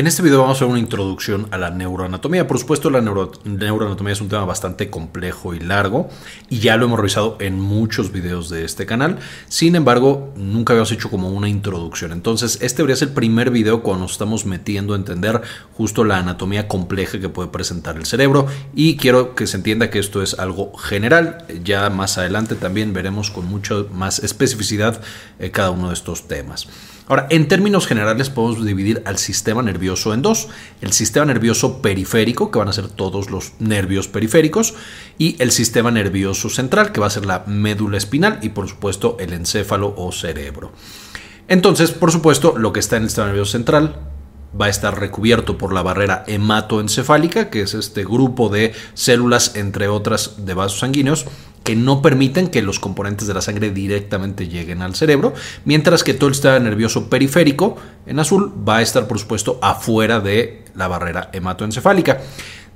En este video vamos a ver una introducción a la neuroanatomía. Por supuesto, la neuroanatomía es un tema bastante complejo y largo y ya lo hemos revisado en muchos videos de este canal. Sin embargo, nunca habíamos hecho como una introducción. Entonces, este debería ser el primer video cuando nos estamos metiendo a entender justo la anatomía compleja que puede presentar el cerebro y quiero que se entienda que esto es algo general. Ya más adelante también veremos con mucha más especificidad eh, cada uno de estos temas. Ahora, en términos generales podemos dividir al sistema nervioso en dos. El sistema nervioso periférico, que van a ser todos los nervios periféricos, y el sistema nervioso central, que va a ser la médula espinal y por supuesto el encéfalo o cerebro. Entonces, por supuesto, lo que está en el sistema nervioso central va a estar recubierto por la barrera hematoencefálica, que es este grupo de células, entre otras, de vasos sanguíneos, que no permiten que los componentes de la sangre directamente lleguen al cerebro, mientras que todo el sistema nervioso periférico, en azul, va a estar por supuesto afuera de la barrera hematoencefálica.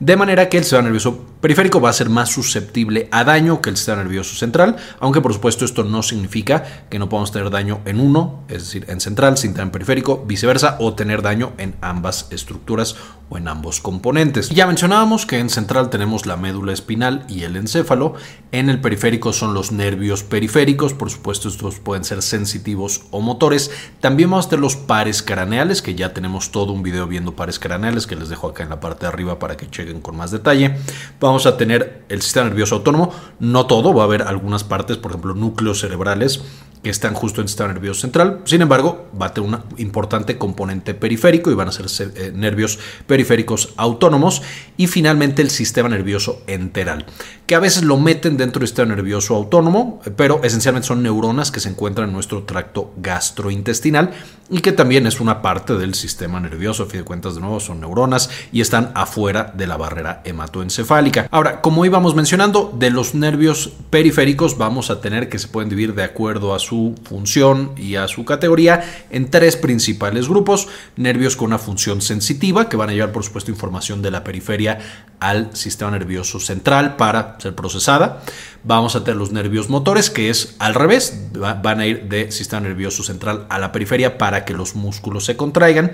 De manera que el sistema nervioso periférico va a ser más susceptible a daño que el sistema nervioso central, aunque por supuesto esto no significa que no podamos tener daño en uno, es decir, en central, sin en periférico, viceversa, o tener daño en ambas estructuras o en ambos componentes. Ya mencionábamos que en central tenemos la médula espinal y el encéfalo, en el periférico son los nervios periféricos, por supuesto estos pueden ser sensitivos o motores. También vamos a tener los pares craneales, que ya tenemos todo un video viendo pares craneales que les dejo acá en la parte de arriba para que chequen con más detalle. Vamos a tener el sistema nervioso autónomo, no todo, va a haber algunas partes, por ejemplo núcleos cerebrales que están justo en el sistema nervioso central. Sin embargo, va a tener un importante componente periférico y van a ser eh, nervios periféricos autónomos. Y finalmente el sistema nervioso enteral, que a veces lo meten dentro del sistema nervioso autónomo, pero esencialmente son neuronas que se encuentran en nuestro tracto gastrointestinal y que también es una parte del sistema nervioso. A fin de cuentas, de nuevo, son neuronas y están afuera de la barrera hematoencefálica. Ahora, como íbamos mencionando, de los nervios periféricos vamos a tener que se pueden dividir de acuerdo a su función y a su categoría en tres principales grupos. Nervios con una función sensitiva, que van a llevar por supuesto información de la periferia al sistema nervioso central para ser procesada. Vamos a tener los nervios motores, que es al revés, van a ir del sistema nervioso central a la periferia para que los músculos se contraigan.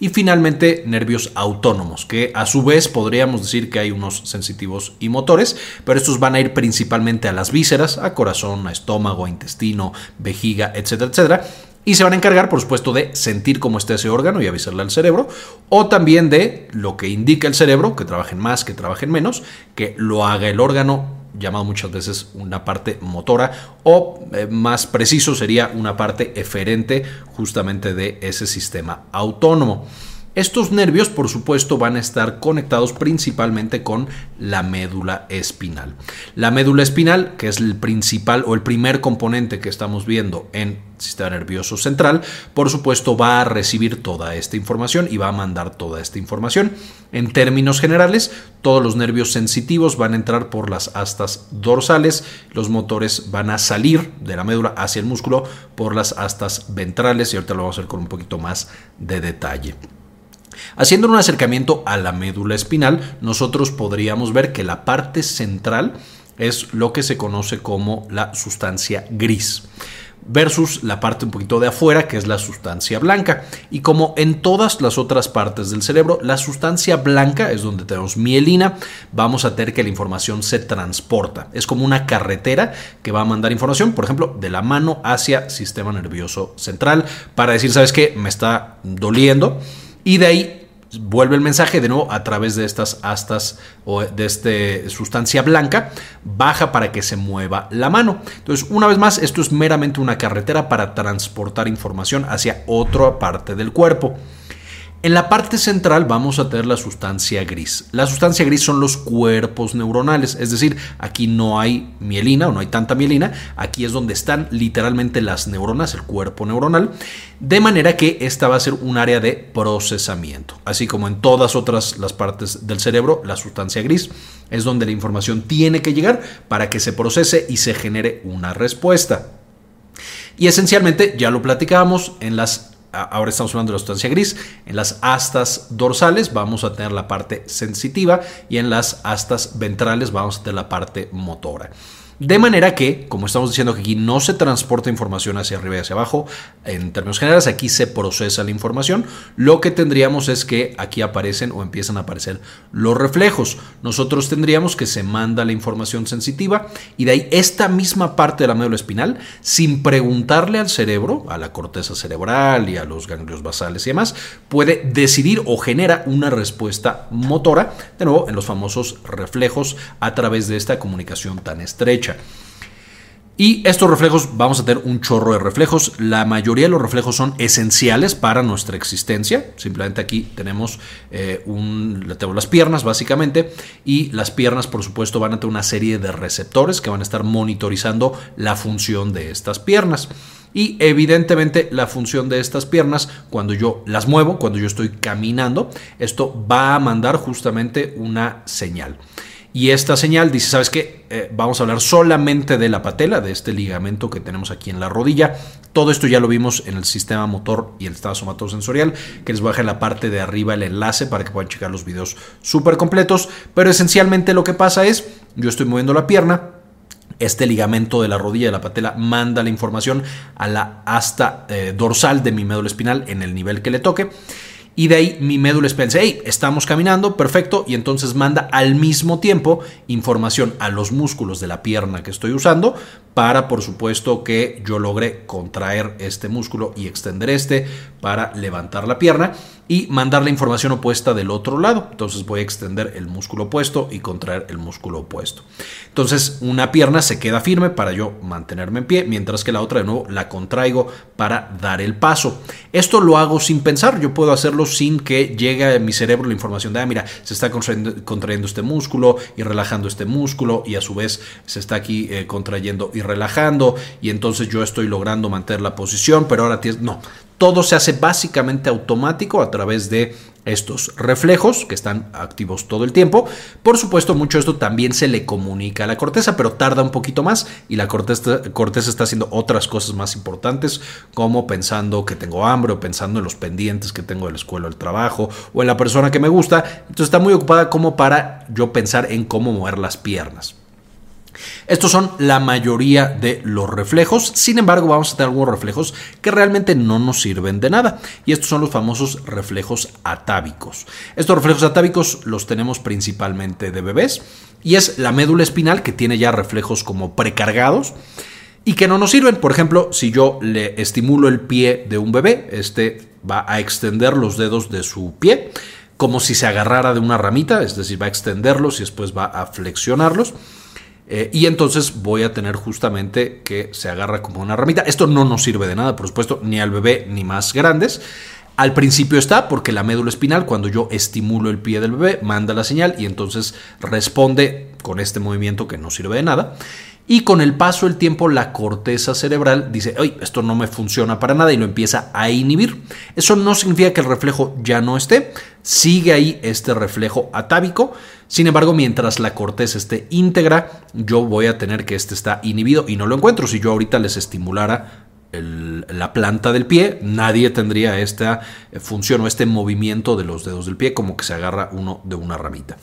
Y finalmente nervios autónomos, que a su vez podríamos decir que hay unos sensitivos y motores, pero estos van a ir principalmente a las vísceras, a corazón, a estómago, a intestino, vejiga, etcétera, etcétera. Y se van a encargar, por supuesto, de sentir cómo está ese órgano y avisarle al cerebro, o también de lo que indica el cerebro, que trabajen más, que trabajen menos, que lo haga el órgano llamado muchas veces una parte motora o eh, más preciso sería una parte eferente justamente de ese sistema autónomo. Estos nervios, por supuesto, van a estar conectados principalmente con la médula espinal. La médula espinal, que es el principal o el primer componente que estamos viendo en el sistema nervioso central, por supuesto va a recibir toda esta información y va a mandar toda esta información. En términos generales, todos los nervios sensitivos van a entrar por las astas dorsales, los motores van a salir de la médula hacia el músculo por las astas ventrales y ahorita lo vamos a ver con un poquito más de detalle. Haciendo un acercamiento a la médula espinal, nosotros podríamos ver que la parte central es lo que se conoce como la sustancia gris versus la parte un poquito de afuera que es la sustancia blanca. Y como en todas las otras partes del cerebro, la sustancia blanca es donde tenemos mielina, vamos a tener que la información se transporta. Es como una carretera que va a mandar información, por ejemplo, de la mano hacia sistema nervioso central para decir, ¿sabes qué? Me está doliendo y de ahí vuelve el mensaje de nuevo a través de estas astas o de esta sustancia blanca, baja para que se mueva la mano. Entonces, una vez más, esto es meramente una carretera para transportar información hacia otra parte del cuerpo. En la parte central vamos a tener la sustancia gris. La sustancia gris son los cuerpos neuronales, es decir, aquí no hay mielina o no hay tanta mielina, aquí es donde están literalmente las neuronas, el cuerpo neuronal, de manera que esta va a ser un área de procesamiento. Así como en todas otras las partes del cerebro, la sustancia gris es donde la información tiene que llegar para que se procese y se genere una respuesta. Y esencialmente, ya lo platicábamos, en las ahora estamos hablando de la sustancia gris, en las astas dorsales vamos a tener la parte sensitiva y en las astas ventrales vamos a tener la parte motora. De manera que, como estamos diciendo que aquí no se transporta información hacia arriba y hacia abajo, en términos generales, aquí se procesa la información, lo que tendríamos es que aquí aparecen o empiezan a aparecer los reflejos. Nosotros tendríamos que se manda la información sensitiva y de ahí esta misma parte de la médula espinal, sin preguntarle al cerebro, a la corteza cerebral y a los ganglios basales y demás, puede decidir o genera una respuesta motora, de nuevo, en los famosos reflejos a través de esta comunicación tan estrecha. Y estos reflejos, vamos a tener un chorro de reflejos. La mayoría de los reflejos son esenciales para nuestra existencia. Simplemente aquí tenemos eh, un, las piernas, básicamente, y las piernas, por supuesto, van a tener una serie de receptores que van a estar monitorizando la función de estas piernas. Y evidentemente la función de estas piernas, cuando yo las muevo, cuando yo estoy caminando, esto va a mandar justamente una señal. Y esta señal dice, ¿sabes qué? Eh, vamos a hablar solamente de la patela, de este ligamento que tenemos aquí en la rodilla. Todo esto ya lo vimos en el sistema motor y el estado somatosensorial, que les voy a dejar en la parte de arriba el enlace para que puedan checar los videos súper completos. Pero esencialmente lo que pasa es, yo estoy moviendo la pierna, este ligamento de la rodilla de la patela manda la información a la asta eh, dorsal de mi médula espinal en el nivel que le toque y de ahí mi médula dice, hey, estamos caminando, perfecto, y entonces manda al mismo tiempo información a los músculos de la pierna que estoy usando para, por supuesto, que yo logre contraer este músculo y extender este para levantar la pierna y mandar la información opuesta del otro lado. Entonces voy a extender el músculo opuesto y contraer el músculo opuesto. Entonces una pierna se queda firme para yo mantenerme en pie, mientras que la otra de nuevo la contraigo para dar el paso. Esto lo hago sin pensar, yo puedo hacerlo sin que llegue a mi cerebro la información de, ah, mira, se está contrayendo, este músculo y relajando este músculo y a su vez se está aquí eh, contrayendo y relajando y entonces yo estoy logrando mantener la posición, pero ahora tienes, no, todo se hace básicamente automático a través de estos reflejos que están activos todo el tiempo. Por supuesto, mucho esto también se le comunica a la corteza, pero tarda un poquito más y la corteza, corteza, está haciendo otras cosas más importantes, como pensando que tengo hambre o pensando en los pendientes que tengo de la escuela el trabajo o en la persona que me gusta. Entonces está muy ocupada como para yo pensar en cómo mover las piernas. Estos son la mayoría de los reflejos, sin embargo vamos a tener algunos reflejos que realmente no nos sirven de nada y estos son los famosos reflejos atávicos. Estos reflejos atávicos los tenemos principalmente de bebés y es la médula espinal que tiene ya reflejos como precargados y que no nos sirven. Por ejemplo, si yo le estimulo el pie de un bebé, este va a extender los dedos de su pie como si se agarrara de una ramita, es decir, va a extenderlos y después va a flexionarlos. Eh, y entonces voy a tener justamente que se agarra como una ramita. Esto no nos sirve de nada, por supuesto, ni al bebé ni más grandes. Al principio está porque la médula espinal, cuando yo estimulo el pie del bebé, manda la señal y entonces responde con este movimiento que no sirve de nada. Y con el paso del tiempo, la corteza cerebral dice, oye, esto no me funciona para nada y lo empieza a inhibir. Eso no significa que el reflejo ya no esté, sigue ahí este reflejo atávico. Sin embargo, mientras la corteza esté íntegra, yo voy a tener que este está inhibido y no lo encuentro. Si yo ahorita les estimulara la planta del pie, nadie tendría esta función o este movimiento de los dedos del pie como que se agarra uno de una ramita.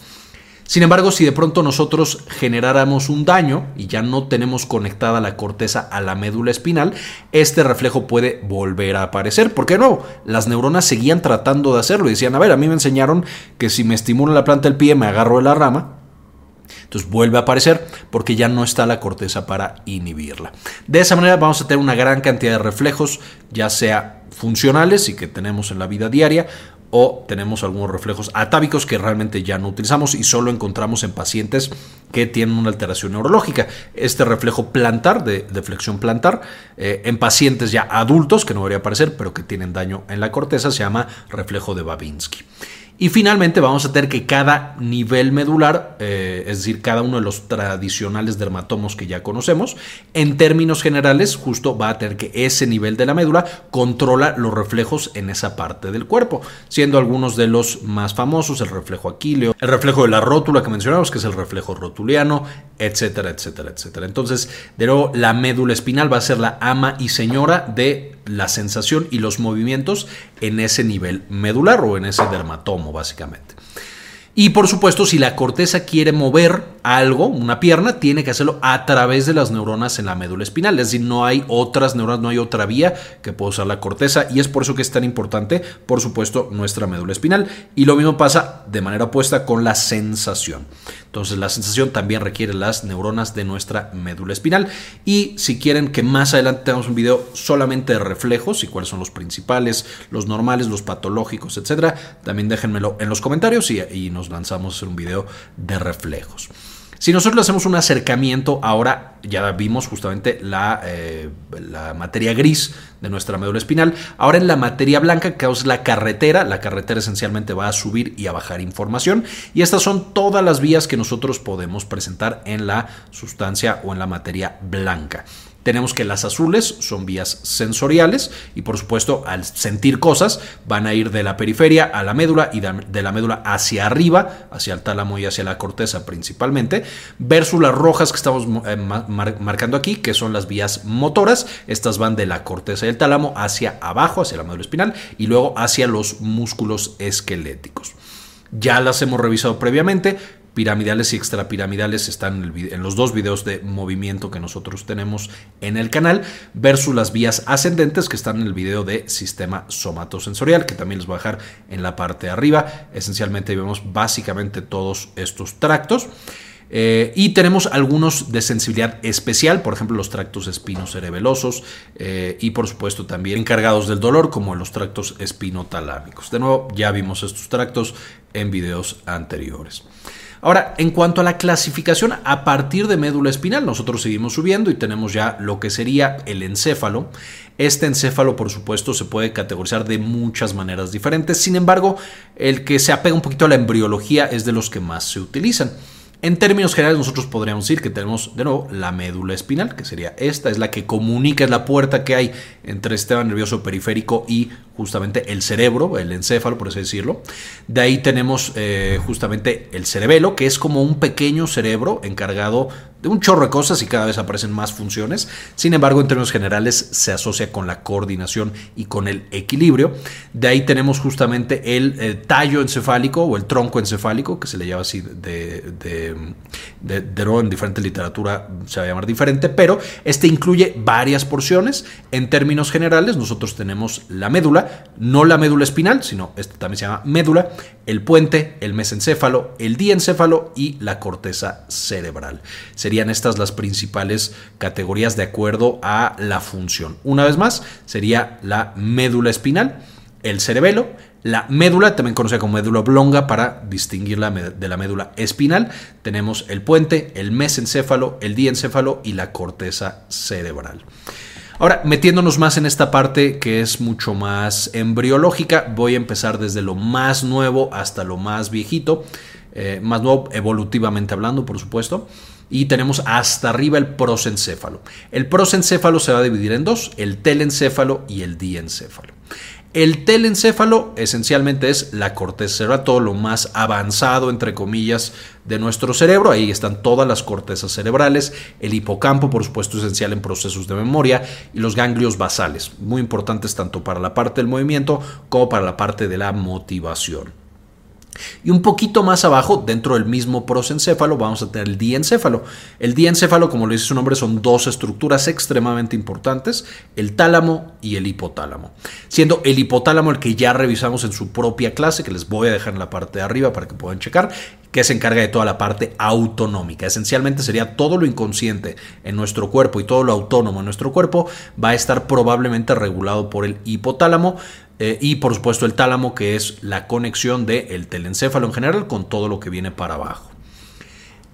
Sin embargo, si de pronto nosotros generáramos un daño y ya no tenemos conectada la corteza a la médula espinal, este reflejo puede volver a aparecer. ¿Por qué no? Las neuronas seguían tratando de hacerlo y decían, a ver, a mí me enseñaron que si me estimula la planta del pie me agarro de la rama, entonces vuelve a aparecer porque ya no está la corteza para inhibirla. De esa manera vamos a tener una gran cantidad de reflejos, ya sea funcionales y que tenemos en la vida diaria o tenemos algunos reflejos atávicos que realmente ya no utilizamos y solo encontramos en pacientes que tienen una alteración neurológica. Este reflejo plantar, de, flexión plantar, eh, en pacientes ya adultos, que no debería aparecer, pero que tienen daño en la corteza, se llama reflejo de Babinski. Y finalmente vamos a tener que cada nivel medular, eh, es decir, cada uno de los tradicionales dermatomos que ya conocemos, en términos generales, justo va a tener que ese nivel de la médula controla los reflejos en esa parte del cuerpo, siendo algunos de los más famosos el reflejo aquíleo, el reflejo de la rótula que mencionamos, que es el reflejo rotuliano, etcétera, etcétera, etcétera. Entonces, de nuevo, la médula espinal va a ser la ama y señora de la sensación y los movimientos en ese nivel medular o en ese dermatomo, básicamente. Y por supuesto, si la corteza quiere mover algo, una pierna, tiene que hacerlo a través de las neuronas en la médula espinal. Es decir, no hay otras neuronas, no hay otra vía que pueda usar la corteza y es por eso que es tan importante, por supuesto, nuestra médula espinal. Y lo mismo pasa de manera opuesta con la sensación. Entonces la sensación también requiere las neuronas de nuestra médula espinal. Y si quieren que más adelante tengamos un video solamente de reflejos y cuáles son los principales, los normales, los patológicos, etcétera, también déjenmelo en los comentarios y, y nos lanzamos a hacer un video de reflejos. Si nosotros hacemos un acercamiento, ahora ya vimos justamente la, eh, la, materia gris de nuestra médula espinal, ahora en la materia blanca, que es la carretera, la carretera esencialmente va a subir y a bajar información, y estas son todas las vías que nosotros podemos presentar en la sustancia o en la materia blanca. Tenemos que las azules son vías sensoriales y por supuesto al sentir cosas van a ir de la periferia a la médula y de la médula hacia arriba, hacia el tálamo y hacia la corteza principalmente, versus las rojas que estamos eh, marcando aquí, que son las vías motoras. Estas van de la corteza y el tálamo hacia abajo, hacia la médula espinal y luego hacia los músculos esqueléticos. Ya las hemos revisado previamente, piramidales y extrapiramidales están en, los dos videos de movimiento que nosotros tenemos en el canal, versus las vías ascendentes que están en el video de sistema somatosensorial, que también les voy a dejar en la parte de arriba. Esencialmente vemos básicamente todos estos tractos. Eh, y tenemos algunos de sensibilidad especial, por ejemplo los tractos espinocerebelosos eh, y por supuesto también encargados del dolor como los tractos espinotalámicos. De nuevo, ya vimos estos tractos en videos anteriores. Ahora, en cuanto a la clasificación a partir de médula espinal, nosotros seguimos subiendo y tenemos ya lo que sería el encéfalo. Este encéfalo, por supuesto, se puede categorizar de muchas maneras diferentes. Sin embargo, el que se apega un poquito a la embriología es de los que más se utilizan. En términos generales, nosotros podríamos decir que tenemos de nuevo la médula espinal, que sería esta, es la que comunica, es la puerta que hay entre el sistema nervioso periférico y justamente el cerebro, el encéfalo, por así decirlo. De ahí tenemos eh, justamente el cerebelo, que es como un pequeño cerebro encargado de un chorro de cosas y cada vez aparecen más funciones. Sin embargo, en términos generales se asocia con la coordinación y con el equilibrio. De ahí tenemos justamente el, eh, tallo encefálico o el tronco encefálico, que se le llama así de, de, de, en diferente literatura se va a llamar diferente, pero este incluye varias porciones. En términos generales, nosotros tenemos la médula, no la médula espinal, sino este también se llama médula, el puente, el mesencéfalo, el diencéfalo y la corteza cerebral. Serían estas las principales categorías de acuerdo a la función. Una vez más, sería la médula espinal, el cerebelo, la médula, también conocida como médula oblonga para distinguirla de la médula espinal. Tenemos el puente, el mesencéfalo, el diencéfalo y la corteza cerebral. Ahora, metiéndonos más en esta parte que es mucho más embriológica, voy a empezar desde lo más nuevo hasta lo más viejito, eh, más nuevo evolutivamente hablando, por supuesto. Y tenemos hasta arriba el prosencéfalo. El prosencéfalo se va a dividir en dos, el telencéfalo y el diencéfalo. El telencéfalo esencialmente es la corteza cerebral, todo lo más avanzado, entre comillas, de nuestro cerebro. Ahí están todas las cortezas cerebrales, el hipocampo, por supuesto, esencial en procesos de memoria, y los ganglios basales, muy importantes tanto para la parte del movimiento como para la parte de la motivación. Y un poquito más abajo, dentro del mismo prosencéfalo, vamos a tener el diencéfalo. El diencéfalo, como le dice su nombre, son dos estructuras extremadamente importantes, el tálamo y el hipotálamo. Siendo el hipotálamo el que ya revisamos en su propia clase, que les voy a dejar en la parte de arriba para que puedan checar, que se encarga de toda la parte autonómica. Esencialmente sería todo lo inconsciente en nuestro cuerpo y todo lo autónomo en nuestro cuerpo va a estar probablemente regulado por el hipotálamo. Eh, y por supuesto el tálamo, que es la conexión del telencéfalo en general con todo lo que viene para abajo.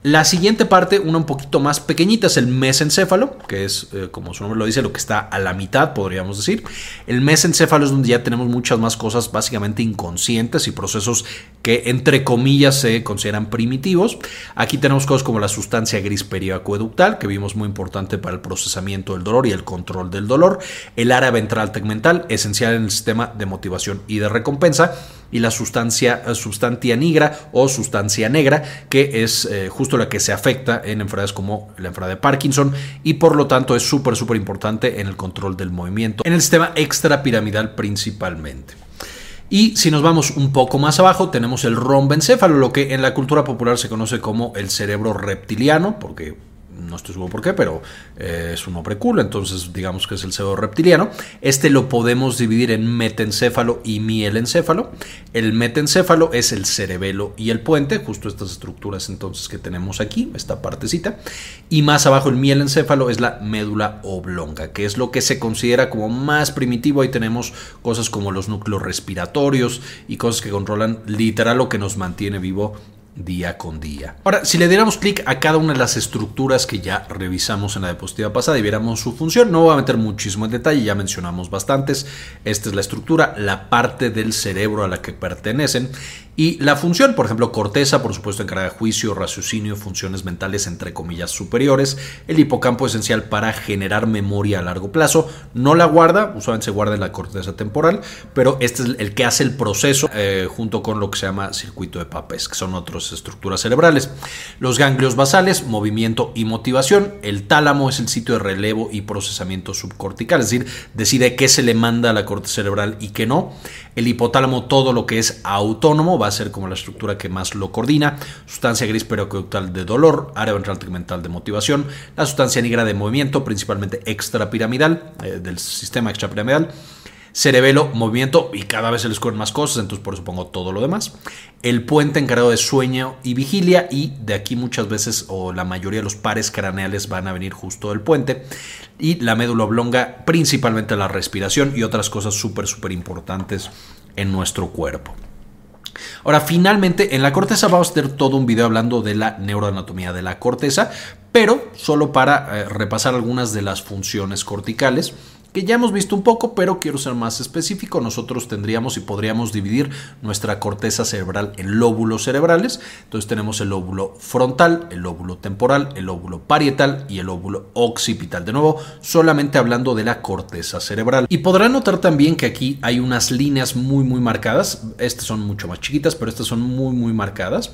La siguiente parte, una un poquito más pequeñita, es el mesencéfalo, que es, eh, como su nombre lo dice, lo que está a la mitad, podríamos decir. El mesencéfalo es donde ya tenemos muchas más cosas básicamente inconscientes y procesos que, entre comillas, se consideran primitivos. Aquí tenemos cosas como la sustancia gris periacueductal, que vimos muy importante para el procesamiento del dolor y el control del dolor. El área ventral tegmental, esencial en el sistema de motivación y de recompensa y la sustancia, eh, sustancia negra o sustancia negra, que es eh, justo la que se afecta en enfermedades como la enfermedad de Parkinson y por lo tanto es súper, súper importante en el control del movimiento, en el sistema extrapiramidal principalmente. Y si nos vamos un poco más abajo, tenemos el rombencéfalo, lo que en la cultura popular se conoce como el cerebro reptiliano, porque no estoy seguro por qué, pero eh, es un nombre cool, entonces digamos que es el cerebro reptiliano. Este lo podemos dividir en metencéfalo y mielencéfalo. El metencéfalo es el cerebelo y el puente, justo estas estructuras entonces que tenemos aquí, esta partecita. Y más abajo el mielencéfalo es la médula oblonga, que es lo que se considera como más primitivo. Ahí tenemos cosas como los núcleos respiratorios y cosas que controlan literal lo que nos mantiene vivo día con día. Ahora, si le diéramos clic a cada una de las estructuras que ya revisamos en la diapositiva pasada y viéramos su función, no voy a meter muchísimo en detalle, ya mencionamos bastantes. Esta es la estructura, la parte del cerebro a la que pertenecen y la función, por ejemplo, corteza, por supuesto, encarga juicio, raciocinio, funciones mentales entre comillas superiores. El hipocampo esencial para generar memoria a largo plazo. No la guarda, usualmente se guarda en la corteza temporal, pero este es el que hace el proceso eh, junto con lo que se llama circuito de Papes, que son otras estructuras cerebrales. Los ganglios basales, movimiento y motivación. El tálamo es el sitio de relevo y procesamiento subcortical, es decir, decide qué se le manda a la corteza cerebral y qué no. El hipotálamo, todo lo que es autónomo, va a ser como la estructura que más lo coordina. Sustancia gris periaqueductal de dolor, área ventral tegmental de motivación, la sustancia negra de movimiento, principalmente extrapiramidal, eh, del sistema extrapiramidal cerebelo, movimiento y cada vez se les ocurren más cosas, entonces por eso pongo todo lo demás. El puente encargado de sueño y vigilia y de aquí muchas veces o la mayoría de los pares craneales van a venir justo del puente y la médula oblonga principalmente la respiración y otras cosas súper súper importantes en nuestro cuerpo. Ahora, finalmente, en la corteza vamos a tener todo un video hablando de la neuroanatomía de la corteza, pero solo para eh, repasar algunas de las funciones corticales que ya hemos visto un poco, pero quiero ser más específico. Nosotros tendríamos y podríamos dividir nuestra corteza cerebral en lóbulos cerebrales. Entonces tenemos el lóbulo frontal, el lóbulo temporal, el lóbulo parietal y el lóbulo occipital. De nuevo, solamente hablando de la corteza cerebral. Y podrán notar también que aquí hay unas líneas muy muy marcadas. Estas son mucho más chiquitas, pero estas son muy muy marcadas.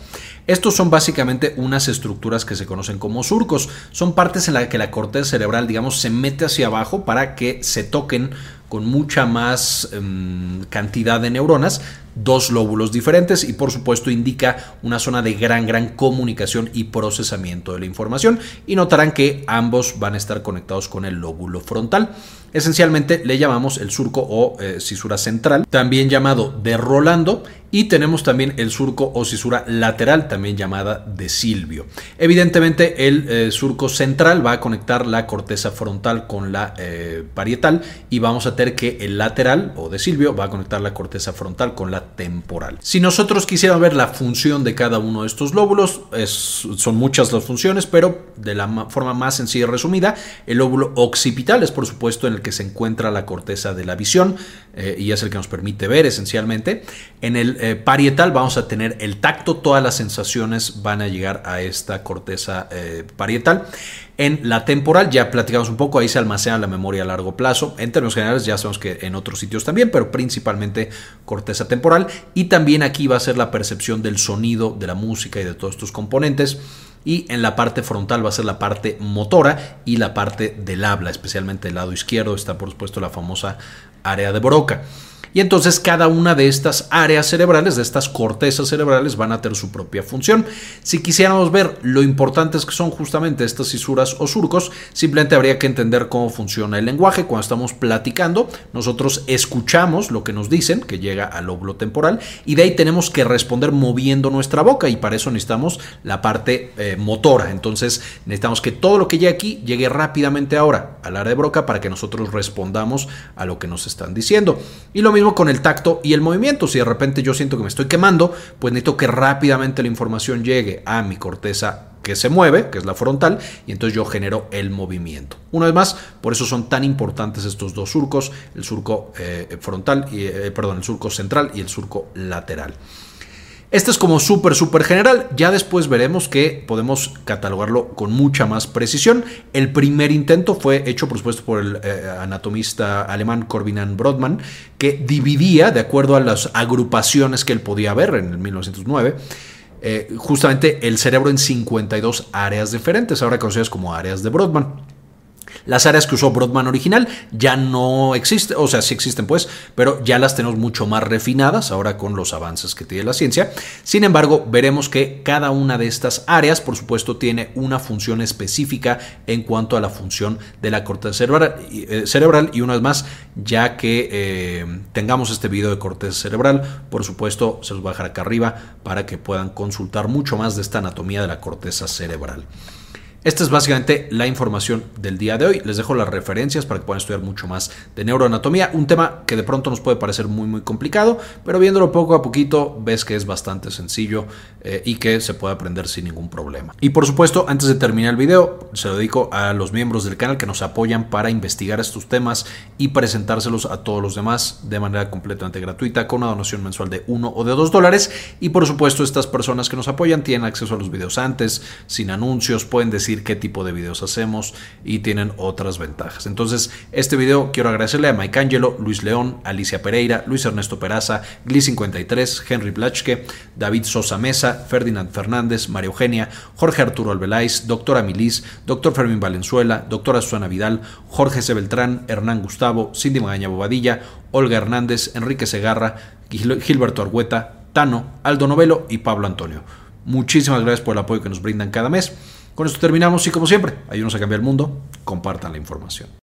Estos son básicamente unas estructuras que se conocen como surcos. Son partes en las que la corteza cerebral, digamos, se mete hacia abajo para que se toquen con mucha más em, cantidad de neuronas, dos lóbulos diferentes y por supuesto indica una zona de gran, gran comunicación y procesamiento de la información y notarán que ambos van a estar conectados con el lóbulo frontal. Esencialmente le llamamos el surco o eh, cisura central, también llamado de Rolando, y tenemos también el surco o cisura lateral, también llamada de Silvio. Evidentemente el eh, surco central va a conectar la corteza frontal con la eh, parietal y vamos a tener que el lateral o de Silvio va a conectar la corteza frontal con la temporal. Si nosotros quisiéramos ver la función de cada uno de estos lóbulos, son muchas las funciones, pero de la forma más sencilla y resumida, el lóbulo occipital es por supuesto en el que se encuentra la corteza de la visión eh, y es el que nos permite ver esencialmente. En el eh, parietal vamos a tener el tacto, todas las sensaciones van a llegar a esta corteza eh, parietal. En la temporal ya platicamos un poco, ahí se almacena la memoria a largo plazo. En términos generales ya sabemos que en otros sitios también, pero principalmente corteza temporal. Y también aquí va a ser la percepción del sonido, de la música y de todos estos componentes y en la parte frontal va a ser la parte motora y la parte del habla, especialmente el lado izquierdo está por supuesto la famosa área de Broca. Y entonces cada una de estas áreas cerebrales, de estas cortezas cerebrales, van a tener su propia función. Si quisiéramos ver lo importantes que son justamente estas cisuras o surcos, simplemente habría que entender cómo funciona el lenguaje. Cuando estamos platicando, nosotros escuchamos lo que nos dicen, que llega al lóbulo temporal, y de ahí tenemos que responder moviendo nuestra boca, y para eso necesitamos la parte eh, motora. Entonces necesitamos que todo lo que llegue aquí llegue rápidamente ahora al área de broca para que nosotros respondamos a lo que nos están diciendo. Y lo con el tacto y el movimiento. Si de repente yo siento que me estoy quemando, pues necesito que rápidamente la información llegue a mi corteza que se mueve, que es la frontal, y entonces yo genero el movimiento. Una vez más, por eso son tan importantes estos dos surcos, el surco eh, frontal, y, eh, perdón, el surco central y el surco lateral. Este es como súper, súper general. Ya después veremos que podemos catalogarlo con mucha más precisión. El primer intento fue hecho, por supuesto, por el eh, anatomista alemán Corbinan Brodmann, que dividía, de acuerdo a las agrupaciones que él podía ver en el 1909, eh, justamente el cerebro en 52 áreas diferentes, ahora conocidas como áreas de Brodmann. Las áreas que usó Broadman original ya no existen, o sea, sí existen pues, pero ya las tenemos mucho más refinadas ahora con los avances que tiene la ciencia. Sin embargo, veremos que cada una de estas áreas, por supuesto, tiene una función específica en cuanto a la función de la corteza cerebral. Eh, cerebral y una vez más, ya que eh, tengamos este video de corteza cerebral, por supuesto, se los voy a dejar acá arriba para que puedan consultar mucho más de esta anatomía de la corteza cerebral. Esta es básicamente la información del día de hoy. Les dejo las referencias para que puedan estudiar mucho más de neuroanatomía. Un tema que de pronto nos puede parecer muy muy complicado, pero viéndolo poco a poquito ves que es bastante sencillo eh, y que se puede aprender sin ningún problema. Y por supuesto, antes de terminar el video, se lo dedico a los miembros del canal que nos apoyan para investigar estos temas y presentárselos a todos los demás de manera completamente gratuita con una donación mensual de 1 o de 2 dólares. Y por supuesto, estas personas que nos apoyan tienen acceso a los videos antes, sin anuncios, pueden decir qué tipo de videos hacemos y tienen otras ventajas. Entonces, este video quiero agradecerle a Mike Angelo, Luis León, Alicia Pereira, Luis Ernesto Peraza, Gli53, Henry Blachke, David Sosa Mesa, Ferdinand Fernández, María Eugenia, Jorge Arturo Albeláis, doctora Milis, doctor Fermín Valenzuela, doctora Susana Vidal, Jorge C. Beltrán, Hernán Gustavo, Cindy Magaña Bobadilla, Olga Hernández, Enrique Segarra, Gilberto Argueta, Tano, Aldo Novelo y Pablo Antonio. Muchísimas gracias por el apoyo que nos brindan cada mes. Con esto terminamos y como siempre, ayúdenos a cambiar el mundo, compartan la información.